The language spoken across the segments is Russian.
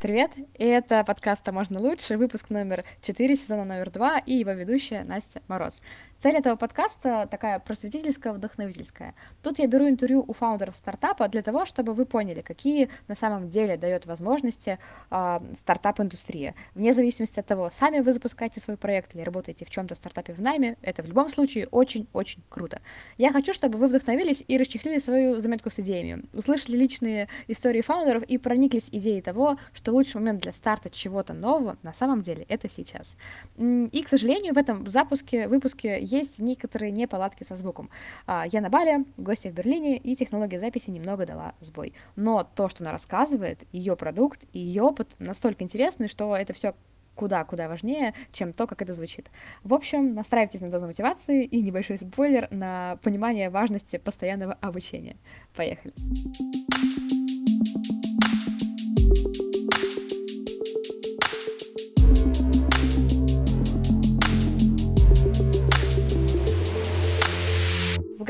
Привет, это подкаст «А можно лучше», выпуск номер 4, сезона номер 2, и его ведущая Настя Мороз. Цель этого подкаста такая просветительская, вдохновительская. Тут я беру интервью у фаундеров стартапа для того, чтобы вы поняли, какие на самом деле дает возможности э, стартап-индустрия. Вне зависимости от того, сами вы запускаете свой проект или работаете в чем-то стартапе в найме, это в любом случае очень-очень круто. Я хочу, чтобы вы вдохновились и расчехлили свою заметку с идеями, услышали личные истории фаундеров и прониклись идеей того, что лучший момент для старта чего-то нового на самом деле это сейчас. И, к сожалению, в этом запуске, выпуске есть некоторые неполадки со звуком. А, я на Бали, гостья в Берлине, и технология записи немного дала сбой. Но то, что она рассказывает, ее продукт и ее опыт настолько интересны, что это все куда-куда важнее, чем то, как это звучит. В общем, настраивайтесь на дозу мотивации и небольшой спойлер на понимание важности постоянного обучения. Поехали!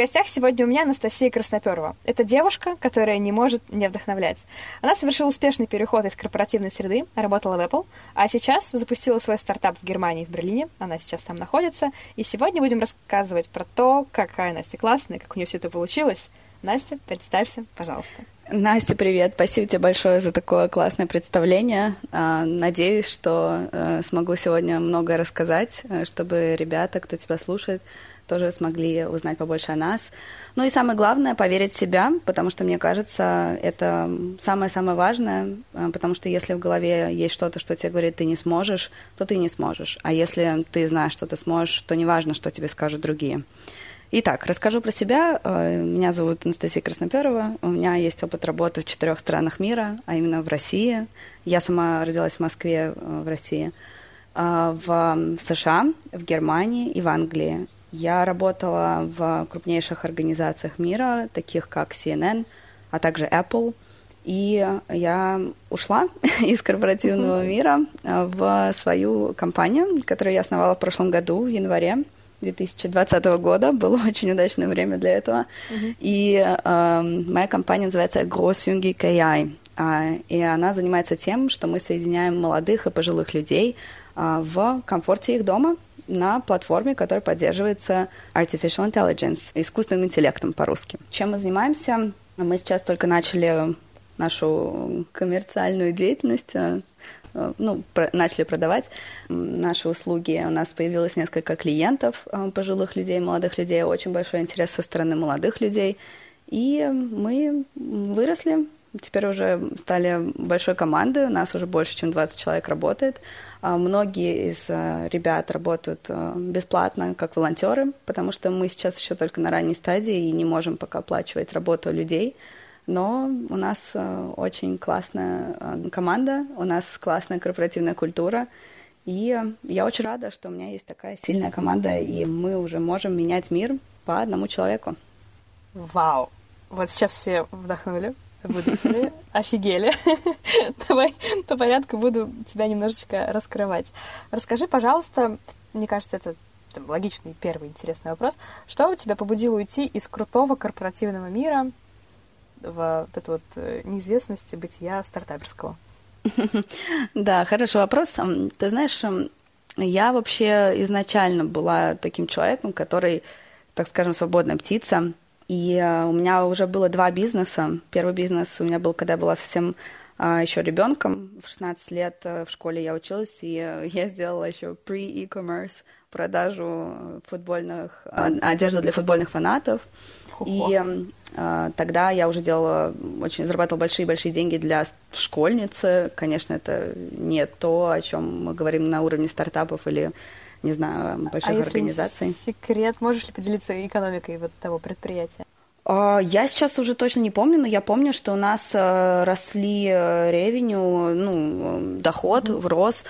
Гостях сегодня у меня Анастасия Красноперова. Это девушка, которая не может не вдохновлять. Она совершила успешный переход из корпоративной среды, работала в Apple, а сейчас запустила свой стартап в Германии, в Берлине. Она сейчас там находится. И сегодня будем рассказывать про то, какая Настя классная, как у нее все это получилось. Настя, представься, пожалуйста. Настя, привет. Спасибо тебе большое за такое классное представление. А, надеюсь, что э, смогу сегодня многое рассказать, э, чтобы ребята, кто тебя слушает, тоже смогли узнать побольше о нас. Ну и самое главное, поверить в себя, потому что, мне кажется, это самое-самое важное, э, потому что если в голове есть что-то, что тебе говорит, ты не сможешь, то ты не сможешь. А если ты знаешь, что ты сможешь, то неважно, что тебе скажут другие. Итак, расскажу про себя. Э, меня зовут Анастасия Красноперова. У меня есть опыт работы в четырех странах мира, а именно в России. Я сама родилась в Москве, э, в России, в США, в Германии и в Англии. Я работала в крупнейших организациях мира, таких как CNN, а также Apple. И я ушла из корпоративного мира э, в свою компанию, которую я основала в прошлом году, в январе 2020 года. Было очень удачное время для этого. Uh-huh. И э, моя компания называется Grossjungi KI. Э, и она занимается тем, что мы соединяем молодых и пожилых людей э, в комфорте их дома – на платформе, которая поддерживается Artificial Intelligence, искусственным интеллектом по-русски. Чем мы занимаемся? Мы сейчас только начали нашу коммерциальную деятельность, э, ну, про, начали продавать наши услуги. У нас появилось несколько клиентов, э, пожилых людей, молодых людей, очень большой интерес со стороны молодых людей. И мы выросли, Теперь уже стали большой командой, у нас уже больше, чем 20 человек работает. А, многие из э, ребят работают э, бесплатно, как волонтеры, потому что мы сейчас еще только на ранней стадии и не можем пока оплачивать работу людей. Но у нас э, очень классная команда, у нас классная корпоративная культура. И я очень рада, что у меня есть такая сильная команда, и мы уже можем менять мир по одному человеку. Вау! Вот сейчас все вдохнули, выдохнули, офигели. Давай по порядку буду тебя немножечко раскрывать. Расскажи, пожалуйста, мне кажется, это там, логичный первый интересный вопрос. Что у тебя побудило уйти из крутого корпоративного мира в вот эту вот э, неизвестность бытия стартаперского? Да, хороший вопрос. Ты знаешь, я вообще изначально была таким человеком, который, так скажем, свободная птица. И э, у меня уже было два бизнеса. Первый бизнес у меня был, когда я была совсем а, еще ребенком. В 16 лет э, в школе я училась, и э, я сделала еще pre-e-commerce продажу футбольных одежды для футбольных фанатов. И э, тогда я уже делала, очень зарабатывала большие-большие деньги для школьницы. Конечно, это не то, о чем мы говорим на уровне стартапов или не знаю, больших а организаций. Если секрет, можешь ли поделиться экономикой вот того предприятия? А, я сейчас уже точно не помню, но я помню, что у нас э, росли э, ревеню, ну, доход mm-hmm. рос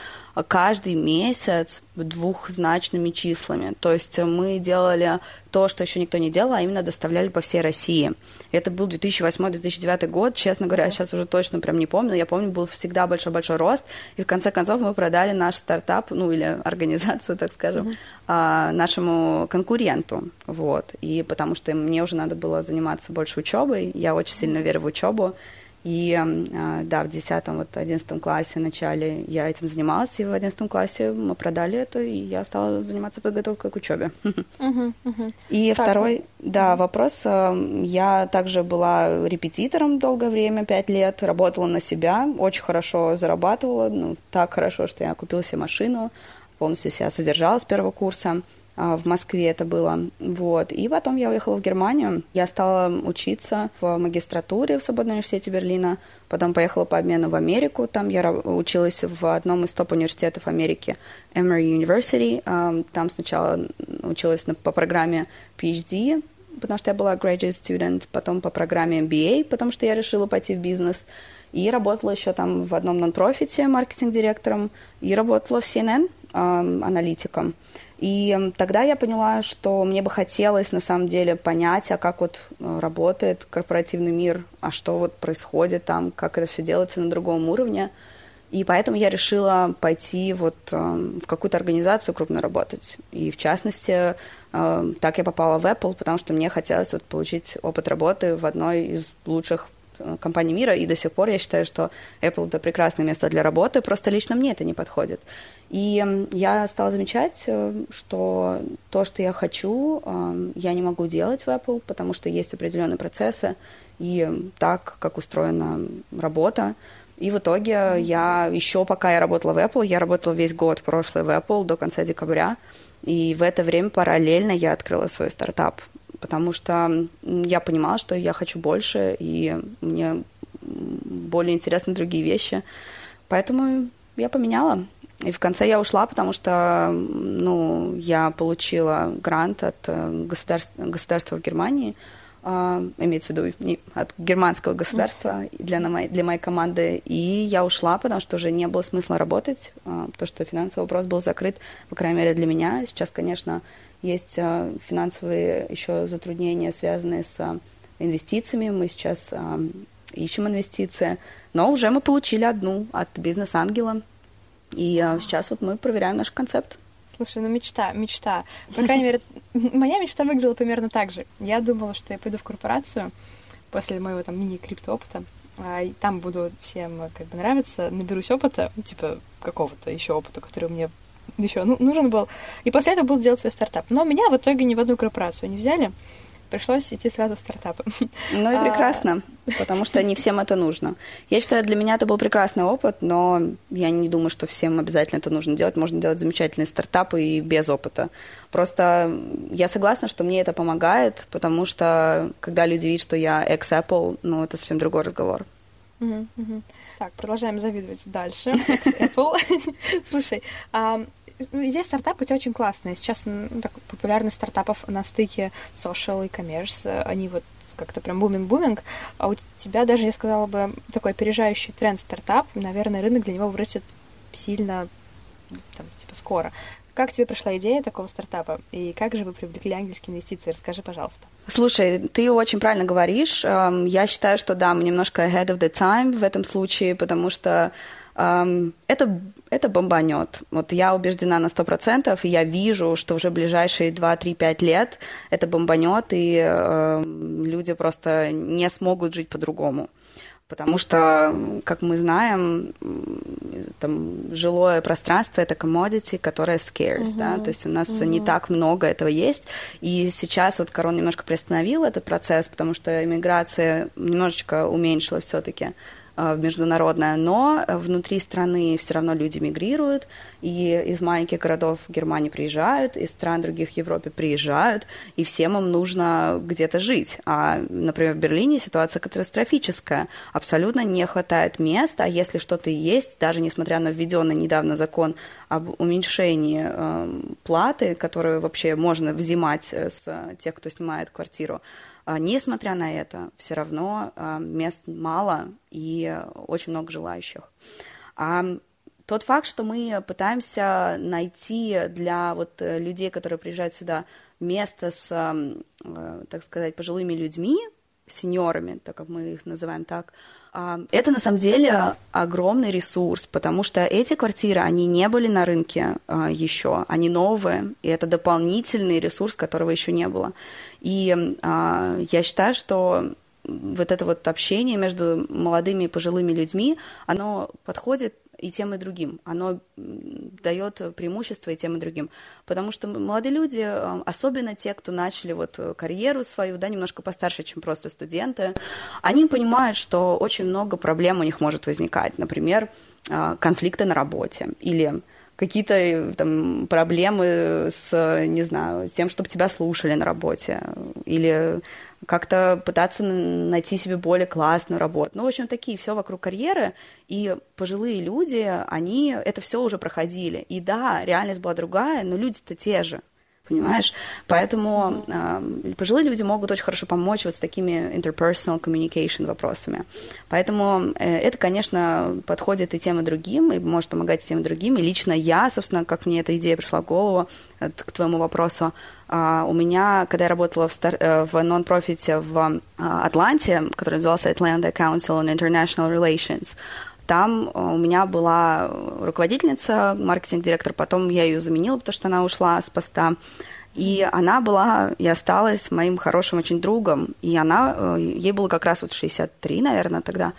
каждый месяц двухзначными числами. То есть мы делали то, что еще никто не делал, а именно доставляли по всей России. Это был 2008-2009 год, честно говоря, я сейчас уже точно прям не помню, я помню, был всегда большой-большой рост, и в конце концов мы продали наш стартап, ну или организацию, так скажем, mm-hmm. нашему конкуренту, вот, и потому что мне уже надо было заниматься больше учебой, я очень сильно верю в учебу, И а, да, в 10 вот 11 классе в начале я этим занималась, и в 11 классе мы продали это, и я стала заниматься подготовкой к учебе. И второй, да, вопрос. Я также была репетитором долгое время, 5 лет, работала на себя, очень хорошо зарабатывала, ну, так хорошо, что я купила себе машину, полностью себя содержала с первого курса. А, в Москве это было. Вот. И потом я уехала в Германию. Я стала учиться в магистратуре в Свободном университете Берлина. Потом поехала по обмену в Америку. Там я училась в одном из топ-университетов Америки, Emory University. А, там сначала училась по программе PhD, потому что я была graduate student, потом по программе MBA, потому что я решила пойти в бизнес. И работала еще там в одном нон-профите маркетинг-директором, и работала в CNN аналитиком. И тогда я поняла, что мне бы хотелось на самом деле понять, а как вот э, работает корпоративный мир, а что вот происходит там, как это все делается на другом уровне. И поэтому я решила пойти вот в какую-то организацию крупно работать. И в частности, так я попала в Apple, потому что мне хотелось вот получить опыт работы в одной из лучших компаний мира, и до сих пор я считаю, что Apple это прекрасное место для работы, просто лично мне это не подходит. И я стала замечать, э, что то, что я хочу, э, я не могу делать в Apple, потому что есть определенные процессы, и так, как устроена работа. И в итоге я еще, пока я работала в Apple, я работала весь год прошлый в Apple до конца декабря, и в это время параллельно я открыла свой стартап потому что я понимала, что я хочу больше, и мне более интересны другие вещи. Поэтому я поменяла. И в конце я ушла, потому что ну, я получила грант от э, государства, государства в Германии, имеется в виду не, от германского государства для, моей, для моей команды. И я ушла, потому что уже не было смысла работать, uh, потому что финансовый вопрос был закрыт, по крайней мере, для меня. Сейчас, конечно, есть а, финансовые еще затруднения, связанные с а, инвестициями. Мы сейчас а, ищем инвестиции, но уже мы получили одну от бизнес-ангела. И сейчас вот мы проверяем наш концепт. Слушай, ну мечта, мечта. По крайней мере, моя мечта выглядела примерно так же. Я думала, что я пойду в корпорацию после моего там мини-крипто-опыта, и там буду всем как бы нравиться, наберусь опыта, типа какого-то еще опыта, который мне еще ну, нужен был. И после этого буду делать свой стартап. Но меня в итоге ни в одну корпорацию не взяли. Пришлось идти сразу в стартапы. Ну и а, прекрасно, потому что не всем это нужно. Я считаю, для меня это был прекрасный опыт, но я не думаю, что всем обязательно это нужно делать. Можно делать замечательные стартапы и без опыта. Просто я согласна, что мне это помогает, потому что когда люди видят, что я ex-Apple, ну это совсем другой разговор. Так, продолжаем завидовать дальше. Apple. Слушай, ну, идея стартапа у тебя очень классная. Сейчас ну, так, популярность стартапов на стыке social и commerce, они вот как-то прям буминг-буминг, а у тебя даже, я сказала бы, такой опережающий тренд стартап, наверное, рынок для него вырастет сильно, там, типа, скоро. Как тебе пришла идея такого стартапа? И как же вы привлекли ангельские инвестиции? Расскажи, пожалуйста. Слушай, ты очень правильно говоришь. Эм, я считаю, что да, мы немножко ahead of the time в этом случае, потому что это, это бомбанет. Вот я убеждена на 100%, и я вижу, что уже ближайшие 2-3-5 лет это бомбанет, и э, люди просто не смогут жить по-другому. Потому что, как мы знаем, там, жилое пространство — это commodity, которое scarce, uh-huh. да, то есть у нас uh-huh. не так много этого есть, и сейчас вот корона немножко приостановила этот процесс, потому что иммиграция немножечко уменьшилась все-таки, Э, международная, но внутри страны все равно люди мигрируют, и из маленьких городов в Германии приезжают, из стран других в Европе приезжают, и всем им нужно где-то жить. А, например, в Берлине ситуация катастрофическая. Абсолютно не хватает мест, а если что-то есть, даже несмотря на введенный недавно закон об уменьшении э, платы, которую вообще можно взимать э, с тех, кто снимает квартиру, несмотря на это, все равно а, мест мало и очень много желающих. А тот факт, что мы пытаемся найти для вот э, людей, которые приезжают сюда, место с, э, так сказать, пожилыми людьми, сеньорами, так как мы их называем так, а, это на самом деле огромный ресурс, потому что эти квартиры, они не были на рынке а, еще, они новые, и это дополнительный ресурс, которого еще не было. И а, я считаю, что вот это вот общение между молодыми и пожилыми людьми, оно подходит и тем, и другим. Оно дает преимущество и тем, и другим. Потому что молодые люди, э, особенно те, кто начали вот карьеру свою, да, немножко постарше, чем просто студенты, они понимают, что очень много проблем у них может возникать. Например, э, конфликты на работе или какие-то э, там проблемы с, не знаю, тем, чтобы тебя слушали на работе, или как-то пытаться найти себе более классную работу. Ну, в общем, такие все вокруг карьеры, и пожилые люди, они это все уже проходили. И да, реальность была другая, но люди-то те же понимаешь? Поэтому э, пожилые люди могут очень хорошо помочь вот с такими interpersonal communication вопросами. Поэтому э, это, конечно, подходит и тем, и другим, и может помогать и тем, и другим. И лично я, собственно, как мне эта идея пришла в голову, э, к твоему вопросу, э, у меня, когда я работала в, стар- э, в нон-профите в э, Атланте, который назывался Atlanta Council on International Relations, там у меня была руководительница, маркетинг-директор, потом я ее заменила, потому что она ушла с поста. И она была и осталась моим хорошим очень другом. И она, э, ей было как раз вот 63, наверное, тогда.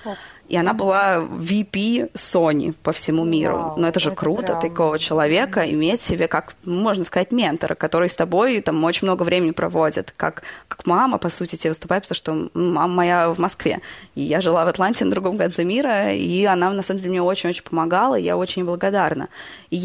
И она была VP Sony по всему миру. Вау, Но это же это круто, прям... такого человека иметь себе, как, можно сказать, ментора, который с тобой там очень много времени проводит. Как, как мама, по сути, тебе выступает, потому что мама моя в Москве. И я жила в Атланте на другом конце мира, и она, на самом деле, мне очень-очень помогала, и я очень благодарна. И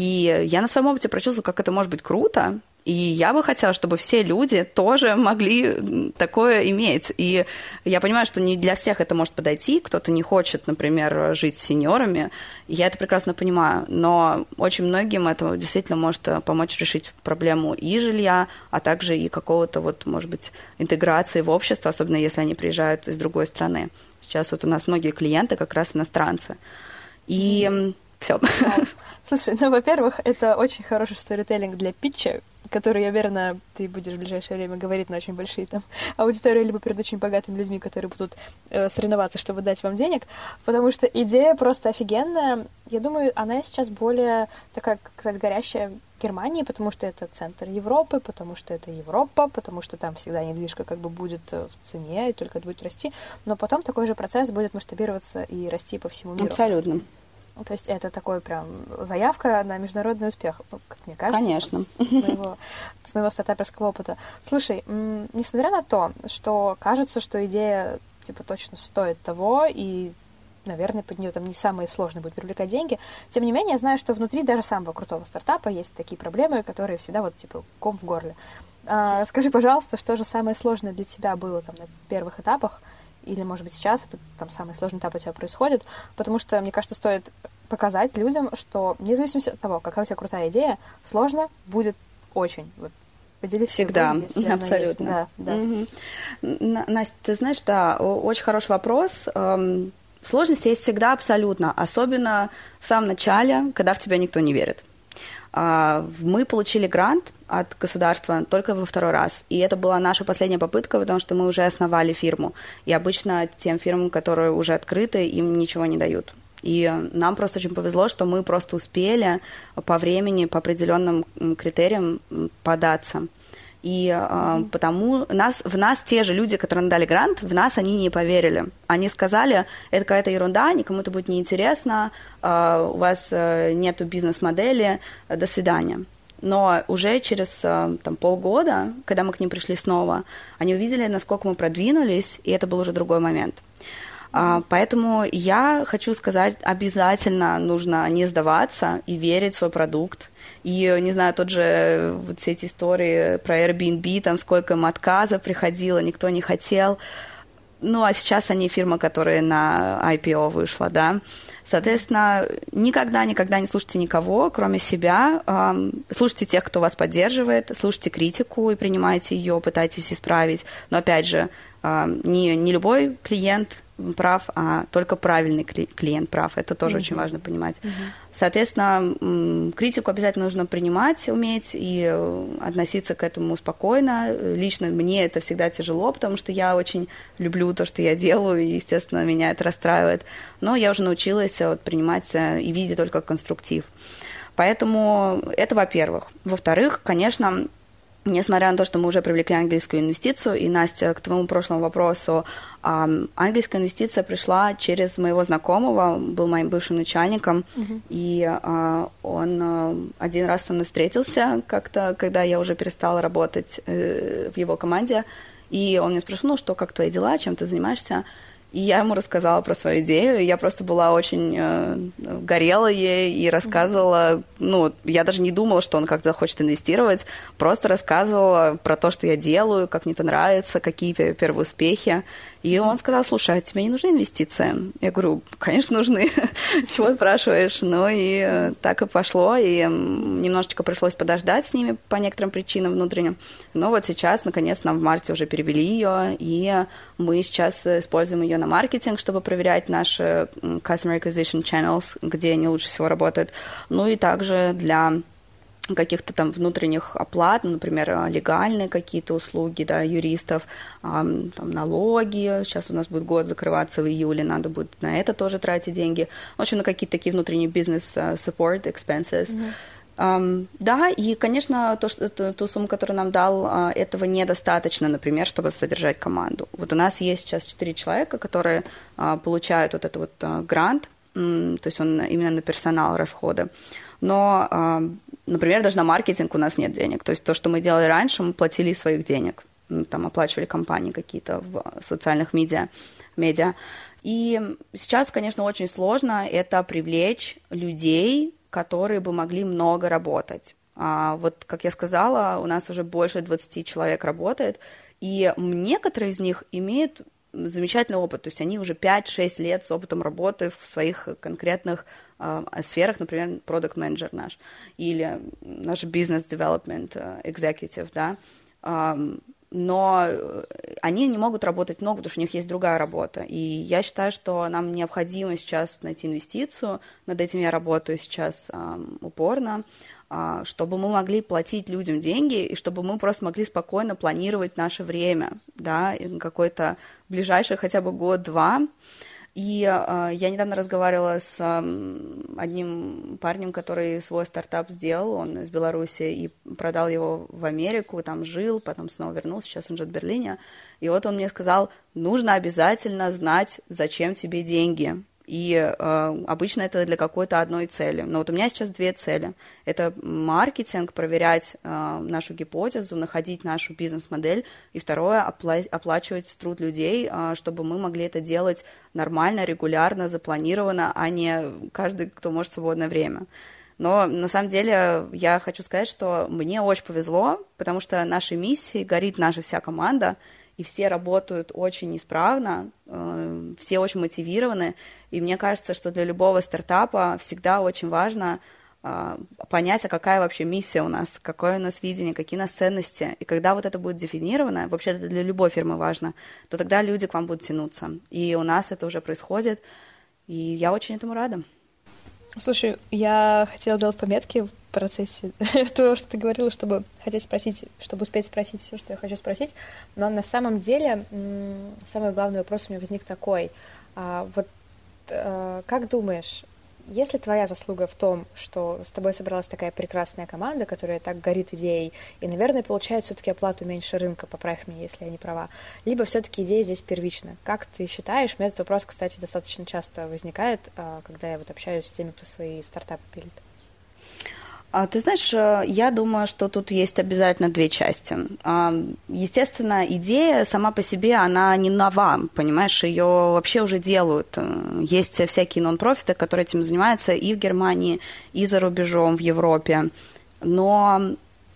я на своем опыте прочувствовала, как это может быть круто, и я бы хотела, чтобы все люди тоже могли такое иметь. И я понимаю, что не для всех это может подойти. Кто-то не хочет, например, жить с сеньорами. Я это прекрасно понимаю. Но очень многим это действительно может помочь решить проблему и жилья, а также и какого-то, вот, может быть, интеграции в общество, особенно если они приезжают из другой страны. Сейчас вот у нас многие клиенты как раз иностранцы. И все. Слушай, ну, во-первых, это очень хороший сторителлинг для питча, который, я уверена, ты будешь в ближайшее время говорить на очень большие там аудитории, либо перед очень богатыми людьми, которые будут э, соревноваться, чтобы дать вам денег, потому что идея просто офигенная. Я думаю, она сейчас более такая, как сказать, горящая в Германии, потому что это центр Европы, потому что это Европа, потому что там всегда недвижка как бы будет э, в цене и только будет расти, но потом такой же процесс будет масштабироваться и расти по всему миру. Абсолютно. Ну, то есть это такой прям заявка на международный успех, ну, как мне кажется. Конечно. С моего, с моего стартаперского опыта. Слушай, несмотря на то, что кажется, что идея типа точно стоит того, и наверное, под нее там не самое сложное будет привлекать деньги. Тем не менее, я знаю, что внутри даже самого крутого стартапа есть такие проблемы, которые всегда вот типа ком в горле. А, скажи, пожалуйста, что же самое сложное для тебя было там на первых этапах, или, может быть, сейчас это там самый сложный этап у тебя происходит, потому что, мне кажется, стоит показать людям, что независимо от того, какая у тебя крутая идея, сложно будет очень. Вот, поделись Всегда, собой, абсолютно. Да, да. Угу. Настя, ты знаешь, да, очень хороший вопрос. Эм, сложности есть всегда абсолютно, особенно в самом начале, когда в тебя никто не верит. А, мы получили грант от государства только во второй раз. И это была наша последняя попытка, потому что мы уже основали фирму. И обычно тем фирмам, которые уже открыты, им ничего не дают. И нам просто очень повезло, что мы просто успели по времени, по определенным критериям податься. И э, потому нас, в нас те же люди, которые нам дали грант, в нас они не поверили. Они сказали, это какая-то ерунда, никому это будет неинтересно, э, у вас э, нету бизнес-модели, до свидания. Но уже через э, там, полгода, когда мы к ним пришли снова, они увидели, насколько мы продвинулись, и это был уже другой момент. А, поэтому я хочу сказать, обязательно нужно не сдаваться и верить в свой продукт. И, не знаю, тот же вот все эти истории про Airbnb, там сколько им отказа приходило, никто не хотел. Ну, а сейчас они фирма, которая на IPO вышла, да. Соответственно, никогда, никогда не слушайте никого, кроме себя. Слушайте тех, кто вас поддерживает, слушайте критику и принимайте ее, пытайтесь исправить. Но, опять же, не, не любой клиент прав, а только правильный клиент прав. Это тоже mm-hmm. очень важно понимать. Mm-hmm. Соответственно, критику обязательно нужно принимать, уметь и э, относиться к этому спокойно. Лично мне это всегда тяжело, потому что я очень люблю то, что я делаю, и, естественно, меня это расстраивает. Но я уже научилась вот, принимать э, и видеть только конструктив. Поэтому это во-первых. Во-вторых, конечно, Несмотря на то, что мы уже привлекли английскую инвестицию, и, Настя, к твоему прошлому вопросу, английская инвестиция пришла через моего знакомого, был моим бывшим начальником, uh-huh. и а, он а, один раз со мной встретился как-то, когда я уже перестала работать э, в его команде, и он меня спросил, ну что, как твои дела, чем ты занимаешься? И я ему рассказала про свою идею. Я просто была очень э, горела ей и рассказывала. Ну, я даже не думала, что он как-то хочет инвестировать. Просто рассказывала про то, что я делаю, как мне это нравится, какие первые успехи. И он сказал, слушай, а тебе не нужны инвестиции? Я говорю, конечно, нужны. Чего спрашиваешь? Ну и э, так и пошло. И немножечко пришлось подождать с ними по некоторым причинам внутренним. Но вот сейчас, наконец, нам в марте уже перевели ее, и мы сейчас используем ее на маркетинг, чтобы проверять наши customer acquisition channels, где они лучше всего работают. Ну и также для каких-то там внутренних оплат, ну, например, легальные какие-то услуги, да, юристов, там, налоги, сейчас у нас будет год закрываться в июле, надо будет на это тоже тратить деньги, в общем, на какие-то такие внутренние бизнес-support expenses. Mm-hmm. Um, да, и, конечно, то, что, ту, ту сумму, которую нам дал, этого недостаточно, например, чтобы содержать команду. Вот у нас есть сейчас четыре человека, которые uh, получают вот этот вот uh, грант, то есть он именно на персонал расходы. Но, например, даже на маркетинг у нас нет денег. То есть то, что мы делали раньше, мы платили из своих денег. Там оплачивали компании какие-то в социальных медиа. медиа. И сейчас, конечно, очень сложно это привлечь людей, которые бы могли много работать. А вот, как я сказала, у нас уже больше 20 человек работает, и некоторые из них имеют замечательный опыт, то есть они уже 5-6 лет с опытом работы в своих конкретных э, сферах, например, продукт менеджер наш, или наш бизнес-девелопмент executive, да, э, но они не могут работать много, потому что у них есть другая работа. И я считаю, что нам необходимо сейчас найти инвестицию. Над этим я работаю сейчас э, упорно, э, чтобы мы могли платить людям деньги и чтобы мы просто могли спокойно планировать наше время, да, какой-то ближайший хотя бы год-два. И э, я недавно разговаривала с э, одним парнем, который свой стартап сделал, он из Беларуси, и продал его в Америку, там жил, потом снова вернулся, сейчас он живет в Берлине. И вот он мне сказал, нужно обязательно знать, зачем тебе деньги. И э, обычно это для какой-то одной цели. Но вот у меня сейчас две цели. Это маркетинг, проверять э, нашу гипотезу, находить нашу бизнес-модель. И второе, опла- оплачивать труд людей, э, чтобы мы могли это делать нормально, регулярно, запланированно, а не каждый, кто может в свободное время. Но на самом деле я хочу сказать, что мне очень повезло, потому что нашей миссией горит наша вся команда – и все работают очень исправно, э, все очень мотивированы, и мне кажется, что для любого стартапа всегда очень важно э, понять, а какая вообще миссия у нас, какое у нас видение, какие у нас ценности. И когда вот это будет дефинировано, вообще это для любой фирмы важно, то тогда люди к вам будут тянуться. И у нас это уже происходит, и я очень этому рада. Слушай, я хотела делать пометки в процессе того, что ты говорила, чтобы хотеть спросить, чтобы успеть спросить все, что я хочу спросить. Но на самом деле самый главный вопрос у меня возник такой. А, вот э, как думаешь, если твоя заслуга в том, что с тобой собралась такая прекрасная команда, которая так горит идеей, и, наверное, получает все-таки оплату меньше рынка, поправь меня, если я не права, либо все-таки идея здесь первична. Как ты считаешь? У меня этот вопрос, кстати, достаточно часто возникает, а, когда я вот общаюсь с теми, кто свои стартапы пилит. А, ты знаешь, э, я думаю, что тут есть обязательно две части. А, естественно, идея сама по себе, она не нова, понимаешь, ее вообще уже делают. Э, есть всякие нон-профиты, которые этим занимаются и в Германии, и за рубежом, в Европе. Но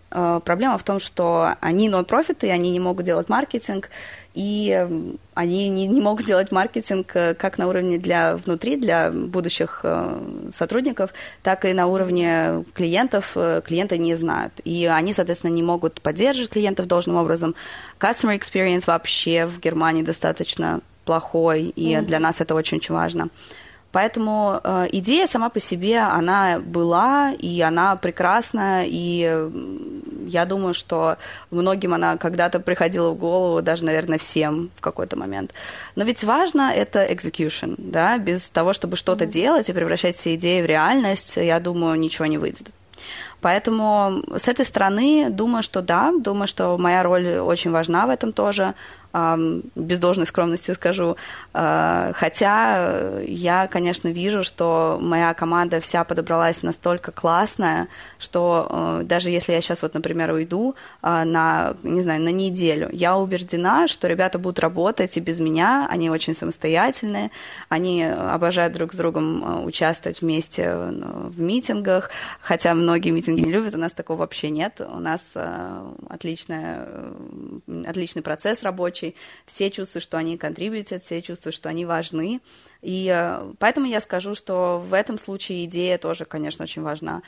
э, проблема в том, что они нон-профиты, они не могут делать маркетинг, и они не, не могут делать маркетинг э, как на уровне для внутри, для будущих э, сотрудников, так и на уровне клиентов. Э, клиенты не знают. И они, соответственно, не могут поддерживать клиентов должным образом. Customer experience вообще в Германии достаточно плохой, и mm-hmm. для нас это очень-очень важно. Поэтому э, идея сама по себе, она была, и она прекрасна, и я думаю, что многим она когда-то приходила в голову, даже, наверное, всем в какой-то момент. Но ведь важно это execution, да, без того, чтобы что-то mm-hmm. делать и превращать все идеи в реальность, я думаю, ничего не выйдет. Поэтому с этой стороны думаю, что да, думаю, что моя роль очень важна в этом тоже без должной скромности скажу. А, хотя я, конечно, вижу, что моя команда вся подобралась настолько классная, что э, даже если я сейчас вот, например, уйду а, на, не знаю, на неделю, я убеждена, что ребята будут работать и без меня, они очень самостоятельные, они обожают друг с другом э, участвовать вместе э, в митингах, хотя многие митинги не любят, у нас такого вообще нет, у нас отличная, отличный процесс рабочий, случай. Все чувствуют, что они контрибьютят, все чувствуют, что они важны. И э, поэтому я скажу, что в этом случае идея тоже, конечно, очень важна.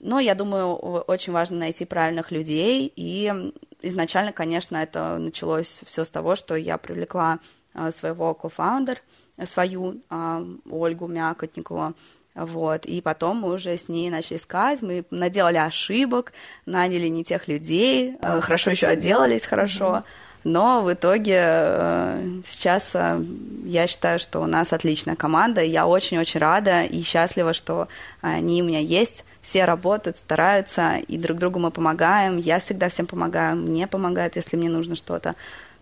Но я думаю, очень важно найти правильных людей. И изначально, конечно, это началось все с того, что я привлекла э, своего кофаундер, свою э, Ольгу Мякотникову, вот, и потом мы уже с ней начали искать, мы наделали ошибок, наняли не тех людей, хорошо еще отделались хорошо, mm-hmm. Но в итоге э, сейчас э, я считаю, что у нас отличная команда, я очень-очень рада и счастлива, что они у меня есть. Все работают, стараются, и друг другу мы помогаем. Я всегда всем помогаю, мне помогают, если мне нужно что-то.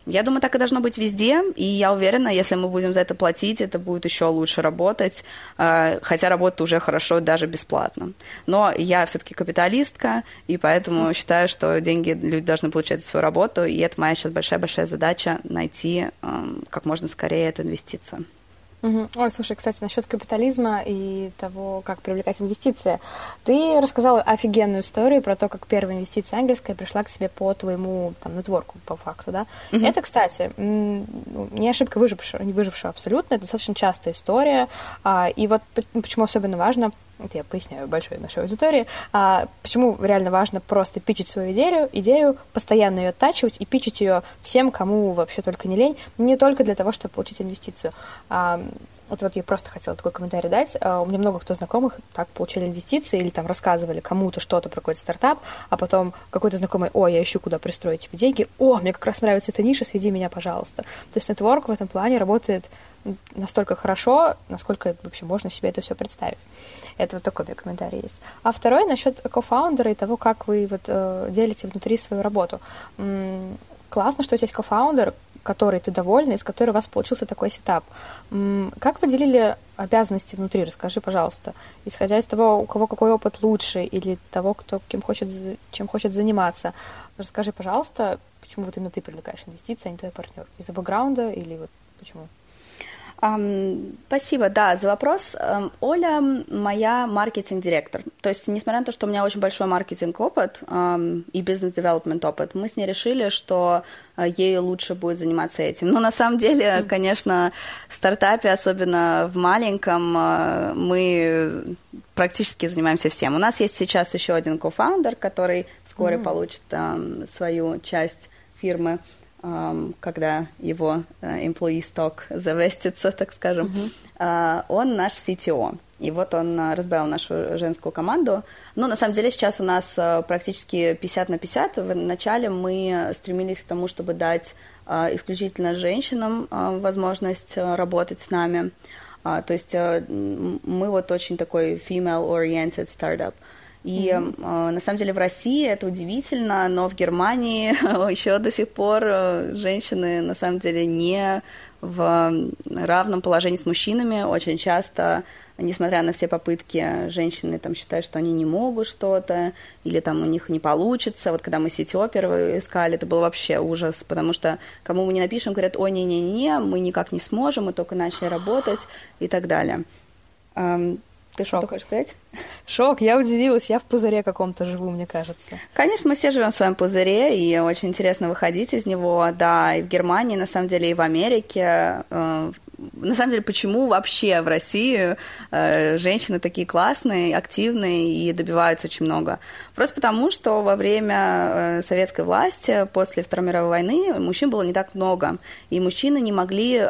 Я думаю, так и должно быть везде, и я уверена, если мы будем за это платить, это будет еще лучше работать, э, хотя работа уже хорошо даже бесплатно. Но я все-таки капиталистка, и поэтому считаю, что деньги люди должны получать за свою работу, и это моя сейчас большая-большая задача найти эм, как можно скорее эту инвестицию. Угу. Ой, слушай, кстати, насчет капитализма и того, как привлекать инвестиции. Ты рассказала офигенную историю про то, как первая инвестиция ангельская пришла к себе по твоему там, нетворку, по факту, да? Угу. Это, кстати, ну, не ошибка выжившего, не выжившего абсолютно, это достаточно частая история. А, и вот почему особенно важно это я поясняю большой нашей аудитории, а, почему реально важно просто пичить свою идею, идею, постоянно ее оттачивать и пичить ее всем, кому вообще только не лень, не только для того, чтобы получить инвестицию. А, вот, вот я просто хотела такой комментарий дать. А, у меня много кто знакомых так получили инвестиции или там рассказывали кому-то что-то про какой-то стартап, а потом какой-то знакомый, о, я ищу, куда пристроить тебе деньги, о, мне как раз нравится эта ниша, сведи меня, пожалуйста. То есть network в этом плане работает настолько хорошо, насколько вообще можно себе это все представить. Это вот такой комментарий есть. А второй насчет co-founder а и того, как вы вот э, делите внутри свою работу. Классно, что у тебя есть co-founder, которым ты довольна, и с которой у вас получился такой setup. Как вы делили обязанности внутри? Расскажи, пожалуйста. Исходя из того, у кого какой опыт лучше, или того, кто кем хочет, чем хочет заниматься. Расскажи, пожалуйста, почему вот именно ты привлекаешь инвестиции, а не твой партнер? Из-за бэкграунда или вот почему? Спасибо, да, за вопрос. Оля моя маркетинг-директор. То есть, несмотря на то, что у меня очень большой маркетинг-опыт и бизнес-девелопмент опыт, мы с ней решили, что uh, ей лучше будет заниматься этим. Но на самом деле, конечно, в стартапе, особенно в маленьком, uh, мы практически занимаемся всем. У нас есть сейчас еще один кофаундер, который вскоре mm-hmm. получит свою часть фирмы когда его э, employee stock завестится, так скажем, uh-huh. он наш CTO. И вот он э, разбавил нашу женскую команду. Но на самом деле сейчас у нас э, практически 50 на 50. В начале мы стремились к тому, чтобы дать исключительно женщинам возможность работать с нами. То есть мы вот очень такой female-oriented startup. И mm-hmm. э, на самом деле в России это удивительно, но в Германии еще до сих пор э, женщины на самом деле не в равном положении с мужчинами. Очень часто, несмотря на все попытки, женщины там считают, что они не могут что-то, или там у них не получится. Вот когда мы сетео первые искали, это был вообще ужас, потому что кому мы не напишем, говорят, ой, не-не-не, мы никак не сможем, мы только начали работать и так далее. Ты что хочешь сказать? Шок, я удивилась, я в пузыре каком-то живу, мне кажется. Конечно, мы все живем в своем пузыре, и очень интересно выходить из него, да, и в Германии, на самом деле, и в Америке. Э, на самом деле, почему вообще в России э, женщины такие классные, активные и добиваются очень много? Просто потому, что во время э, советской власти, после Второй мировой войны, мужчин было не так много, и мужчины не могли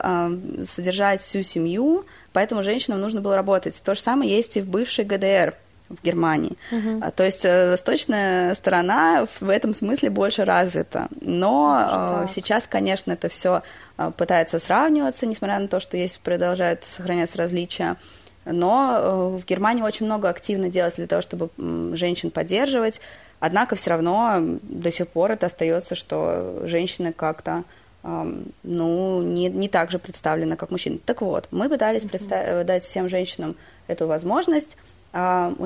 содержать всю семью, поэтому женщинам нужно было работать. То же самое есть и в бывшей ГДР в Германии. Uh-huh. То есть э, восточная сторона в этом смысле больше развита. Но uh, сейчас, конечно, это все э, пытается сравниваться, несмотря на то, что есть продолжают сохраняться различия. Но в Германии очень много активно делается для того, чтобы женщин поддерживать. Однако все равно до сих пор это остается, что женщины как-то ну, не, не так же представлены, как мужчины. Так вот, мы пытались mm-hmm. дать всем женщинам эту возможность. У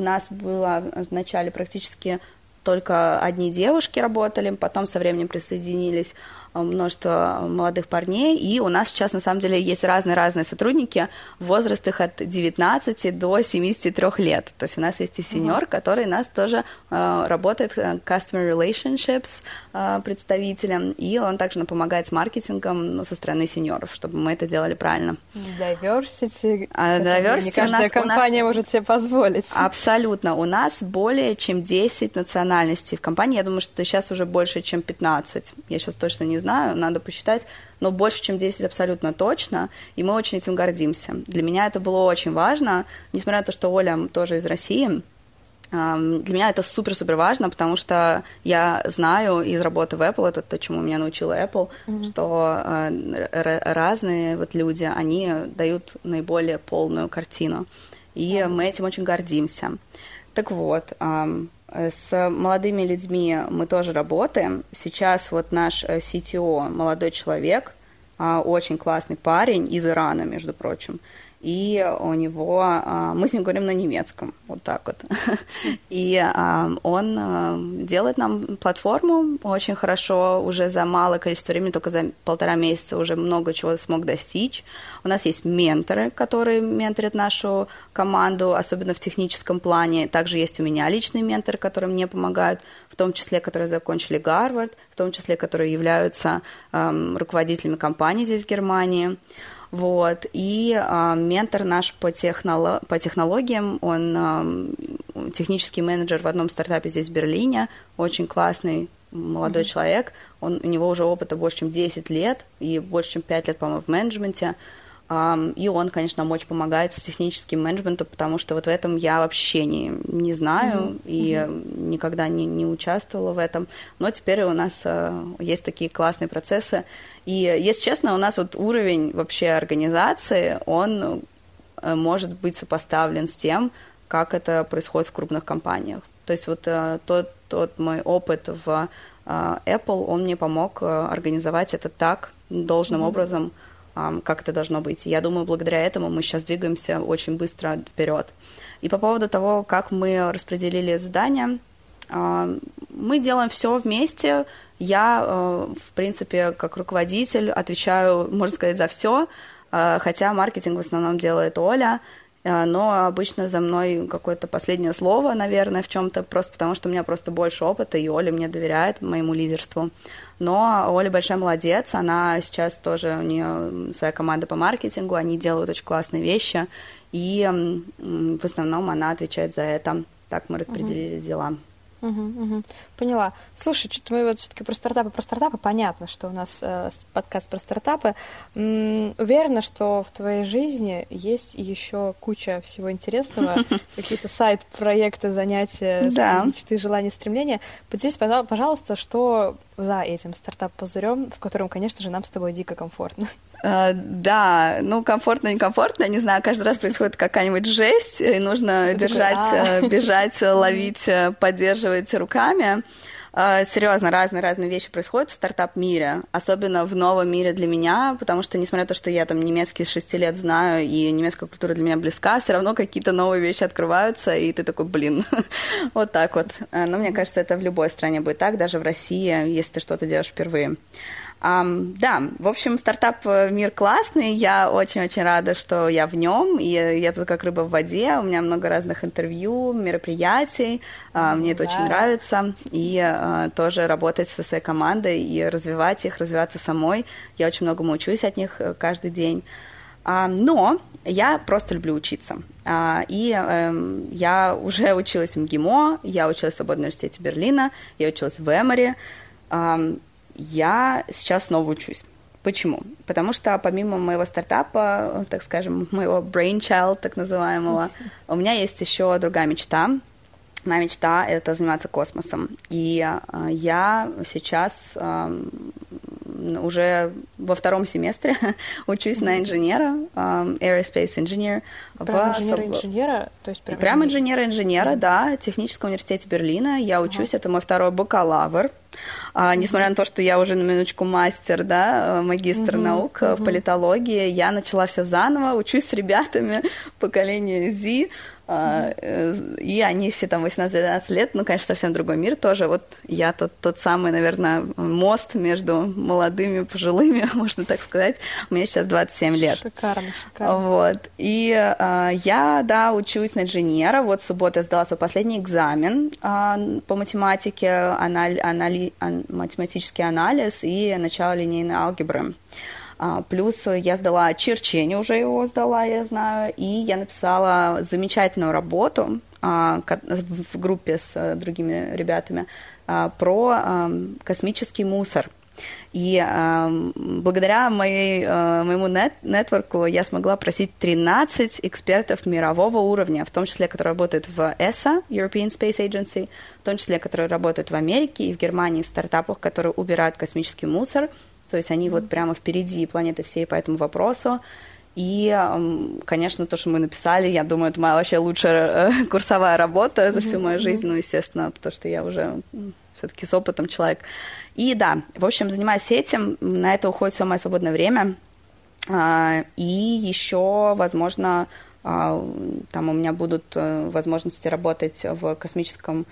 нас было вначале практически только одни девушки работали, потом со временем присоединились множество молодых парней, и у нас сейчас на самом деле есть разные-разные сотрудники в возрастах от 19 до 73 лет. То есть у нас есть и сеньор, mm-hmm. который нас тоже э, работает э, Customer Relationships э, представителем, и он также нам помогает с маркетингом ну, со стороны сеньоров, чтобы мы это делали правильно. Diversity. А, diversity не каждая у нас, компания у нас... может себе позволить. Абсолютно. У нас более чем 10 национальностей в компании. Я думаю, что сейчас уже больше, чем 15. Я сейчас точно не знаю, надо посчитать, но больше, чем 10 абсолютно точно, и мы очень этим гордимся. Для меня это было очень важно, несмотря на то, что Оля тоже из России, для меня это супер-супер важно, потому что я знаю из работы в Apple, это то, чему меня научила Apple, mm-hmm. что э, разные вот люди, они дают наиболее полную картину. И mm-hmm. мы этим очень гордимся. Так вот, с молодыми людьми мы тоже работаем. Сейчас вот наш э, CTO, молодой человек, а, очень классный парень из Ирана, между прочим и у него, а, мы с ним говорим на немецком, вот так вот. И а, он а, делает нам платформу очень хорошо, уже за малое количество времени, только за полтора месяца уже много чего смог достичь. У нас есть менторы, которые менторят нашу команду, особенно в техническом плане. Также есть у меня личные менторы, которые мне помогают, в том числе, которые закончили Гарвард, в том числе, которые являются руководителями компаний здесь, в Германии. Вот. И э, ментор наш по, техноло- по технологиям, он э, технический менеджер в одном стартапе здесь, в Берлине, очень классный молодой mm-hmm. человек, он, у него уже опыта больше, чем 10 лет, и больше, чем 5 лет, по-моему, в менеджменте. И он, конечно, нам очень помогает с техническим менеджментом, потому что вот в этом я вообще не, не знаю mm-hmm. и mm-hmm. никогда не, не участвовала в этом. Но теперь у нас э, есть такие классные процессы. И, если честно, у нас вот уровень вообще организации, он э, может быть сопоставлен с тем, как это происходит в крупных компаниях. То есть вот э, тот, тот мой опыт в Apple, он мне помог организовать это так, должным mm-hmm. образом, как это должно быть. я думаю, благодаря этому мы сейчас двигаемся очень быстро вперед. И по поводу того, как мы распределили задания, мы делаем все вместе. Я, э, в принципе, как руководитель отвечаю, можно сказать, за все, э, хотя маркетинг в основном делает Оля. Э, но обычно за мной какое-то последнее слово, наверное, в чем-то, просто потому что у меня просто больше опыта, и Оля мне доверяет моему лидерству. Но Оля большая молодец, она сейчас тоже, у нее своя команда по маркетингу, они делают очень классные вещи, и в основном она отвечает за это. Так мы распределили угу. дела. Угу, угу. Поняла. Слушай, что-то мы вот все-таки про стартапы, про стартапы. Понятно, что у нас э, подкаст про стартапы. М-м, уверена, что в твоей жизни есть еще куча всего интересного, какие-то сайт-проекты, занятия, да. мечты, желания, стремления. Поделись, пожалуйста, что за этим стартап-пузырем, в котором, конечно же, нам с тобой дико комфортно. Uh, да, ну, комфортно, некомфортно, не знаю, каждый раз происходит какая-нибудь жесть, и нужно Ты держать, такой, а. бежать, ловить, поддерживать руками. Серьезно, разные-разные вещи происходят в стартап-мире, особенно в новом мире для меня, потому что, несмотря на то, что я там немецкий с шести лет знаю, и немецкая культура для меня близка, все равно какие-то новые вещи открываются, и ты такой, блин, вот так вот. Но мне кажется, это в любой стране будет так, даже в России, если ты что-то делаешь впервые. Um, да, в общем, стартап э, мир классный, я очень-очень рада, что я в нем, и я тут как рыба в воде, у меня много разных интервью, мероприятий, uh, мне это да. очень нравится, и uh, тоже работать со своей командой и развивать их, развиваться самой, я очень многому учусь от них э, каждый день. Uh, но я просто люблю учиться. Uh, и uh, я уже училась в МГИМО, я училась в Свободном университете Берлина, я училась в Эмори. Uh, я сейчас снова учусь. Почему? Потому что помимо моего стартапа, так скажем, моего brainchild, так называемого, у меня есть еще другая мечта. Моя мечта — это заниматься космосом. И э, я сейчас э, уже во втором семестре учусь на инженера, um, aerospace engineer. Прям инженера-инженера? То есть прям, прям инженера-инженера, mm-hmm. да, в Техническом университете Берлина. Я учусь, uh-huh. это мой второй бакалавр. А, несмотря на то, что я уже на минуточку мастер, да, магистр mm-hmm. наук mm-hmm. в политологии, я начала все заново, учусь с ребятами поколения Z, а, э, и они все там 18-12 лет, ну, конечно, совсем другой мир тоже. Вот я тот, тот самый, наверное, мост между молодыми, пожилыми, можно так сказать. У меня сейчас 27 лет. Шикарно, шикарно. Вот. И а, я, да, учусь на инженера. Вот в субботу я сдала свой последний экзамен а, по математике, анали, анали, ан, математический анализ и начало линейной алгебры. Плюс я сдала черчение, уже его сдала, я знаю, и я написала замечательную работу а, в группе с э, другими ребятами а, про космический мусор. И э, благодаря моей, э, моему нет, нетворку я смогла просить 13 экспертов мирового уровня, в том числе, которые работают в ESA, European Space Agency, в том числе, которые работают в Америке и в Германии в стартапах, которые убирают космический мусор, то есть они вот прямо впереди планеты всей по этому вопросу. И, конечно, то, что мы написали, я думаю, это моя вообще лучшая э, курсовая работа за всю мою жизнь, ну, естественно, потому что я уже все-таки с опытом человек. И да, в общем, занимаюсь этим, на это уходит все мое свободное время. А, и еще, возможно, а, там у меня будут э, возможности работать в космическом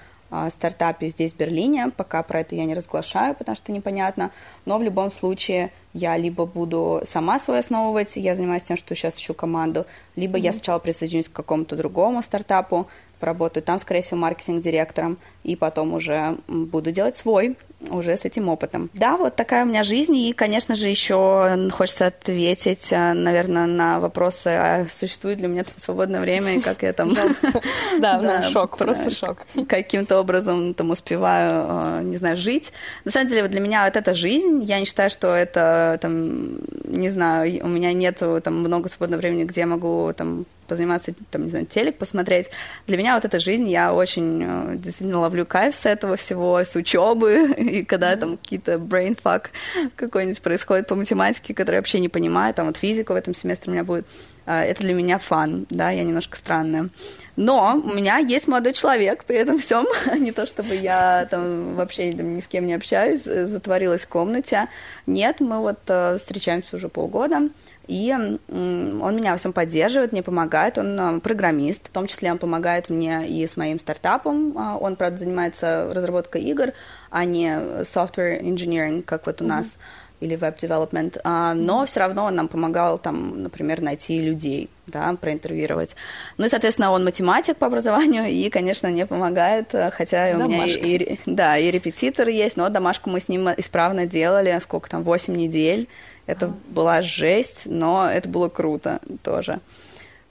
стартапе здесь, в Берлине. Пока про это я не разглашаю, потому что непонятно. Но в любом случае я либо буду сама свой основывать, я занимаюсь тем, что сейчас ищу команду, либо mm-hmm. я сначала присоединюсь к какому-то другому стартапу, поработаю там, скорее всего, маркетинг-директором, и потом уже буду делать свой, уже с этим опытом. Да, вот такая у меня жизнь, и, конечно же, еще хочется ответить, э, наверное, на вопросы, а существует ли у меня свободное время, и как я там... Да, шок, просто шок. Каким-то образом там успеваю, э, не знаю, жить. На самом деле, для меня вот эта жизнь, я не считаю, что это, там, не знаю, у меня нет там много свободного времени, где я могу там позаниматься, там, не знаю, телек посмотреть. Для меня вот эта жизнь, я очень э, действительно ловлю кайф с этого всего, с учебы, и когда там какие-то brain fuck какой-нибудь происходит по математике, который я вообще не понимаю, там вот физика в этом семестре у меня будет, это для меня фан, да, я немножко странная. Но у меня есть молодой человек при этом всем, не то чтобы я там вообще там, ни с кем не общаюсь, затворилась в комнате. Нет, мы вот э, встречаемся уже полгода, и он меня во всем поддерживает, мне помогает, он а, программист, в том числе он помогает мне и с моим стартапом. А, он, правда, занимается разработкой игр, а не software engineering, как вот у mm-hmm. нас, или development. А, но все равно он нам помогал, там, например, найти людей, да, проинтервьюировать. Ну и, соответственно, он математик по образованию и, конечно, не помогает, хотя Домашка. у меня и, да, и репетитор есть, но домашку мы с ним исправно делали, сколько там, 8 недель. Это а. была жесть, но это было круто тоже.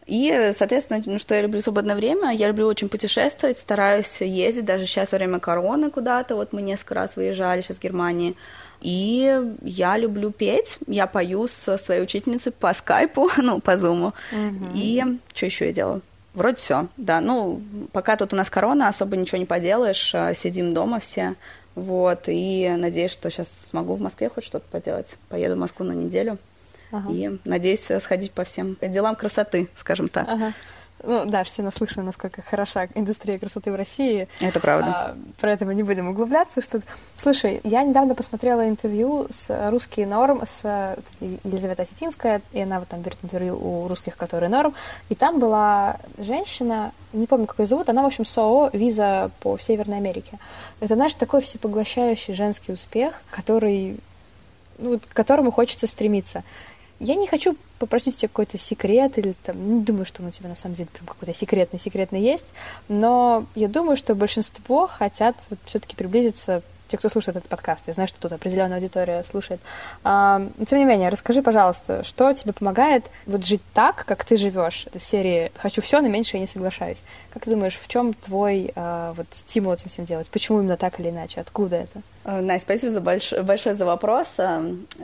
И, соответственно, ну, что я люблю свободное время? Я люблю очень путешествовать, стараюсь ездить, даже сейчас во время короны куда-то, вот мы несколько раз выезжали сейчас в Германии. И я люблю петь, я пою со своей учительницей по скайпу, ну, по зуму. Угу. И что еще я делаю? Вроде все, да. Ну, пока тут у нас корона, особо ничего не поделаешь, а, сидим дома все. Вот, и надеюсь, что сейчас смогу в Москве хоть что-то поделать. Поеду в Москву на неделю. Ага. И надеюсь сходить по всем делам красоты, скажем так. Ага. Ну да, все наслышаны, насколько хороша индустрия красоты в России. Это правда. А, про это мы не будем углубляться. Что... Слушай, я недавно посмотрела интервью с «Русский норм» с Елизаветой Осетинской, и она вот там берет интервью у русских, которые норм, и там была женщина, не помню, как ее зовут, она, в общем, СОО «Виза по Северной Америке». Это, знаешь, такой всепоглощающий женский успех, который ну, к которому хочется стремиться. Я не хочу попросить у тебя какой-то секрет, или там, не думаю, что он у тебя на самом деле прям какой-то секретный, секретный есть, но я думаю, что большинство хотят вот все-таки приблизиться те, кто слушает этот подкаст, я знаю, что тут определенная аудитория слушает. А, но, тем не менее, расскажи, пожалуйста, что тебе помогает вот жить так, как ты живешь? Это серии «Хочу все, но меньше я не соглашаюсь». Как ты думаешь, в чем твой а, вот стимул этим всем делать? Почему именно так или иначе? Откуда это? Настя, спасибо за больш... большое за вопрос.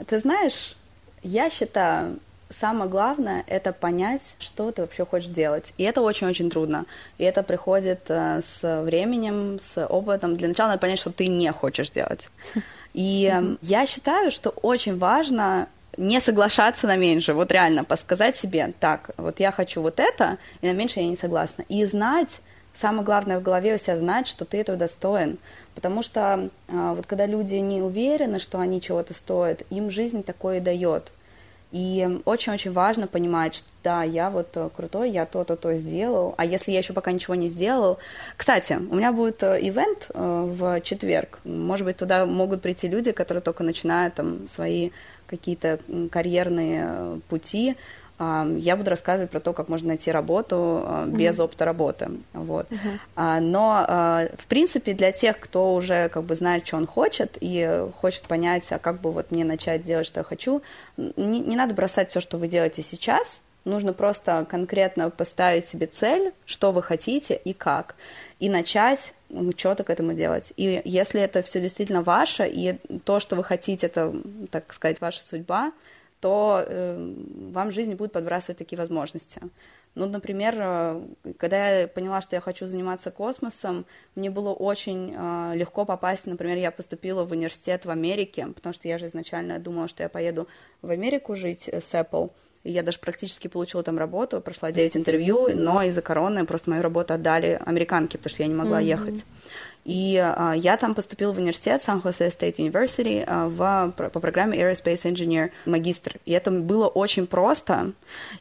Ты знаешь, я считаю, самое главное — это понять, что ты вообще хочешь делать. И это очень-очень трудно. И это приходит э, с временем, с опытом. Для начала надо понять, что ты не хочешь делать. И я считаю, что очень важно не соглашаться на меньше, вот реально подсказать себе, так, вот я хочу вот это, и на меньше я не согласна. И знать, самое главное в голове у себя знать, что ты этого достоин. Потому что а, вот когда люди не уверены, что они чего-то стоят, им жизнь такое дает. И очень-очень важно понимать, что да, я вот э, крутой, я то-то, то сделал, а если я еще пока ничего не сделал... Кстати, у меня будет э, ивент э, в четверг. Может быть, туда могут прийти люди, которые только начинают там свои какие-то карьерные пути, я буду рассказывать про то, как можно найти работу mm-hmm. без опыта работы. Вот. Mm-hmm. Но, в принципе, для тех, кто уже как бы знает, что он хочет, и хочет понять, а как бы вот мне начать делать, что я хочу, не, не надо бросать все, что вы делаете сейчас, нужно просто конкретно поставить себе цель, что вы хотите и как, и начать что-то к этому делать. И если это все действительно ваше, и то, что вы хотите, это, так сказать, ваша судьба, то э, вам жизнь будет подбрасывать такие возможности. Ну, например, э, когда я поняла, что я хочу заниматься космосом, мне было очень э, легко попасть, например, я поступила в университет в Америке, потому что я же изначально думала, что я поеду в Америку жить с Apple, и я даже практически получила там работу, прошла 9 интервью, но из-за короны просто мою работу отдали американке, потому что я не могла mm-hmm. ехать. И а, я там поступила в университет San Jose State University а, в, по программе Aerospace Engineer магистр. И это было очень просто.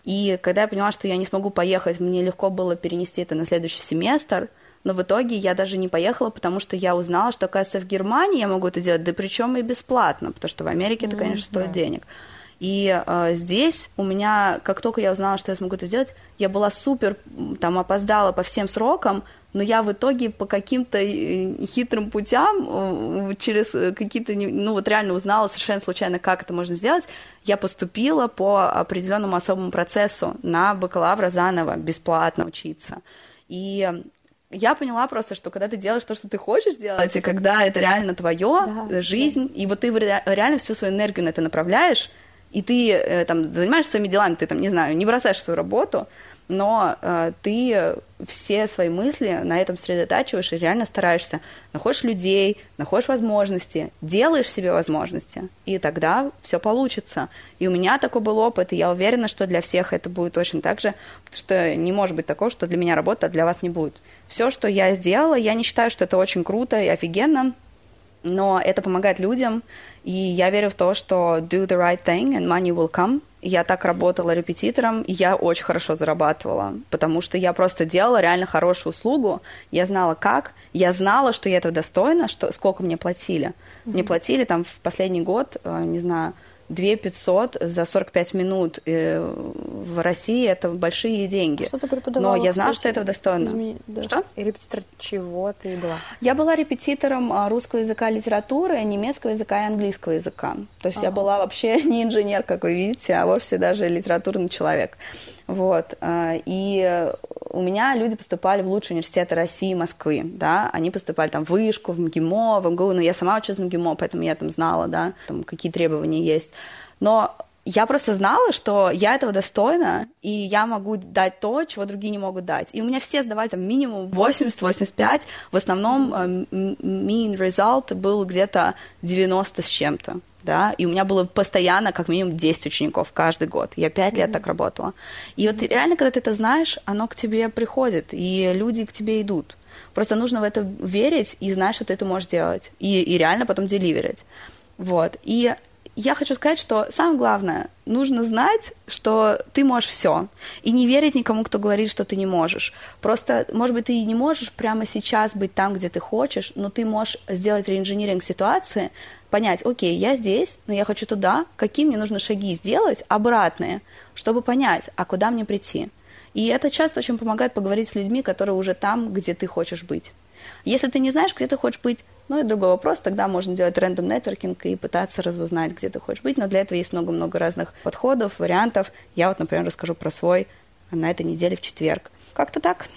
И когда я поняла, что я не смогу поехать, мне легко было перенести это на следующий семестр. Но в итоге я даже не поехала, потому что я узнала, что, оказывается, в Германии я могу это делать, да причем и бесплатно, потому что в Америке это, конечно, mm-hmm. стоит денег. И э, здесь у меня, как только я узнала, что я смогу это сделать, я была супер, там, опоздала по всем срокам, но я в итоге по каким-то э, хитрым путям, э, через какие-то, ну вот реально узнала совершенно случайно, как это можно сделать, я поступила по определенному особому процессу на бакалавра заново, бесплатно учиться. И я поняла просто, что когда ты делаешь то, что ты хочешь сделать, и когда это реально твое, да, жизнь, да. и вот ты реально всю свою энергию на это направляешь, и ты э, там занимаешься своими делами, ты там, не знаю, не бросаешь свою работу, но э, ты все свои мысли на этом сосредотачиваешь и реально стараешься. Находишь людей, находишь возможности, делаешь себе возможности, и тогда все получится. И у меня такой был опыт, и я уверена, что для всех это будет точно так же, потому что не может быть такого, что для меня работа, а для вас не будет. Все, что я сделала, я не считаю, что это очень круто и офигенно, но это помогает людям, и я верю в то, что do the right thing and money will come. Я так работала репетитором, и я очень хорошо зарабатывала, потому что я просто делала реально хорошую услугу, я знала как, я знала, что я этого достойна, что, сколько мне платили. Mm-hmm. Мне платили там в последний год, э, не знаю, 2 500 за 45 минут э, в России это большие деньги. Что ты преподавала? Но я знала, что этого достойно. Измени... Да. Что? И репетитор чего ты была? Я была репетитором а, русского языка литературы, немецкого языка и английского языка. То есть ага. я была вообще не инженер, как вы видите, а вовсе даже литературный человек. Вот. А, и у меня люди поступали в лучшие университеты России и Москвы, да, они поступали там в Вышку, в МГИМО, в МГУ, но я сама училась в МГИМО, поэтому я там знала, да, там, какие требования есть. Но я просто знала, что я этого достойна, и я могу дать то, чего другие не могут дать. И у меня все сдавали там минимум 80-85, в основном э, mean result был где-то 90 с чем-то да, и у меня было постоянно как минимум 10 учеников каждый год. Я 5 mm-hmm. лет так работала. И mm-hmm. вот реально, когда ты это знаешь, оно к тебе приходит, и люди к тебе идут. Просто нужно в это верить и знать, что ты это можешь делать. И, и реально потом деливерить. Вот. И я хочу сказать, что самое главное, нужно знать, что ты можешь все. И не верить никому, кто говорит, что ты не можешь. Просто, может быть, ты не можешь прямо сейчас быть там, где ты хочешь, но ты можешь сделать реинжиниринг ситуации, понять, окей, я здесь, но я хочу туда, какие мне нужно шаги сделать, обратные, чтобы понять, а куда мне прийти. И это часто очень помогает поговорить с людьми, которые уже там, где ты хочешь быть. Если ты не знаешь, где ты хочешь быть, ну и другой вопрос, тогда можно делать рандом нетворкинг и пытаться разузнать, где ты хочешь быть, но для этого есть много-много разных подходов, вариантов. Я вот, например, расскажу про свой на этой неделе в четверг. Как-то так.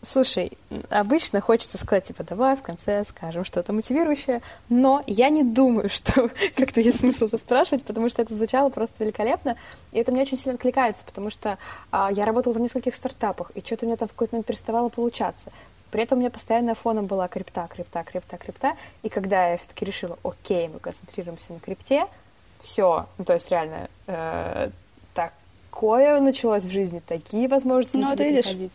Слушай, обычно хочется сказать, типа, давай в конце скажем что-то мотивирующее, но я не думаю, что как-то есть смысл это спрашивать, потому что это звучало просто великолепно, и это мне очень сильно откликается, потому что а, я работала в нескольких стартапах, и что-то у меня там в какой-то момент переставало получаться. При этом у меня постоянно фоном была крипта, крипта, крипта, крипта, и когда я все-таки решила, окей, мы концентрируемся на крипте, все, ну, то есть реально э, такое началось в жизни, такие возможности ну, начали видишь. приходить.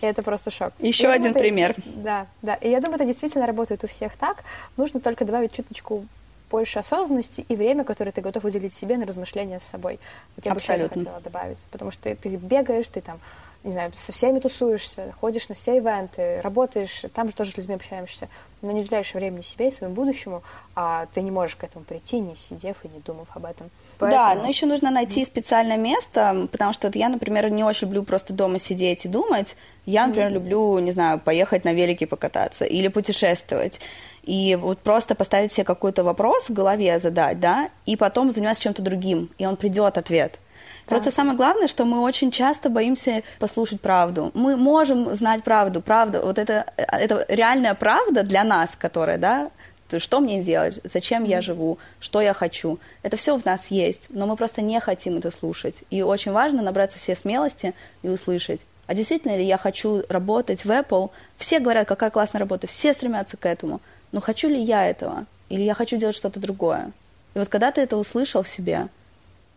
И это просто шок. Еще один думаю, пример. Да, да. И я думаю, это действительно работает у всех так. Нужно только добавить чуточку больше осознанности и время, которое ты готов уделить себе на размышления с собой. Вот я Абсолютно. бы хотела добавить. Потому что ты, ты бегаешь, ты там, не знаю, со всеми тусуешься, ходишь на все ивенты, работаешь, там же тоже с людьми общаешься, но не уделяешь времени себе и своему будущему, а ты не можешь к этому прийти, не сидев и не думав об этом. Поэтому... Да, но еще нужно найти специальное место, потому что я, например, не очень люблю просто дома сидеть и думать. Я, например, mm-hmm. люблю, не знаю, поехать на велике покататься или путешествовать. И вот просто поставить себе какой-то вопрос в голове задать, да, и потом заниматься чем-то другим, и он придет ответ. Просто самое главное, что мы очень часто боимся послушать правду. Мы можем знать правду, правда, вот это, это реальная правда для нас, которая, да, что мне делать, зачем я живу, что я хочу. Это все в нас есть, но мы просто не хотим это слушать. И очень важно набраться все смелости и услышать. А действительно ли я хочу работать в Apple? Все говорят, какая классная работа, все стремятся к этому. Но хочу ли я этого? Или я хочу делать что-то другое? И вот когда ты это услышал в себе,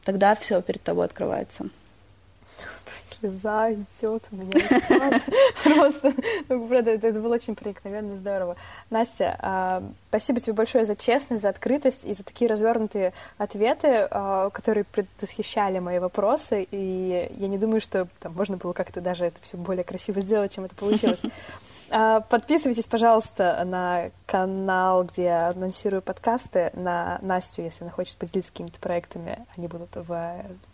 тогда все перед тобой открывается слеза идет у меня. Просто, ну, правда, это, это было очень проникновенно и здорово. Настя, а, спасибо тебе большое за честность, за открытость и за такие развернутые ответы, а, которые предвосхищали мои вопросы. И я не думаю, что там можно было как-то даже это все более красиво сделать, чем это получилось. А, подписывайтесь, пожалуйста, на канал, где я анонсирую подкасты, на Настю, если она хочет поделиться какими-то проектами, они будут в,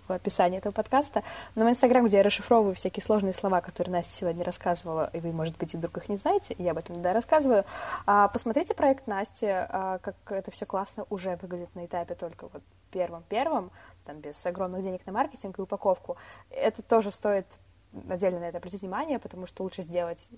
в описании этого подкаста. На мой инстаграм, где я расшифровываю всякие сложные слова, которые Настя сегодня рассказывала, и вы, может быть, и вдруг их не знаете, я об этом иногда рассказываю. А, посмотрите проект Насти, а, как это все классно уже выглядит на этапе только вот первым-первым, там без огромных денег на маркетинг и упаковку. Это тоже стоит отдельно на это обратить внимание, потому что лучше сделать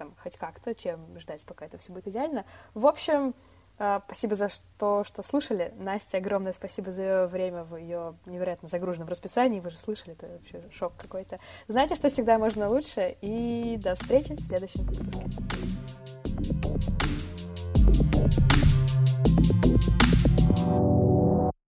там хоть как-то, чем ждать, пока это все будет идеально. В общем, э, Спасибо за то, что слушали. Настя, огромное спасибо за ее время в ее невероятно загруженном расписании. Вы же слышали, это вообще шок какой-то. Знаете, что всегда можно лучше. И до встречи в следующем выпуске.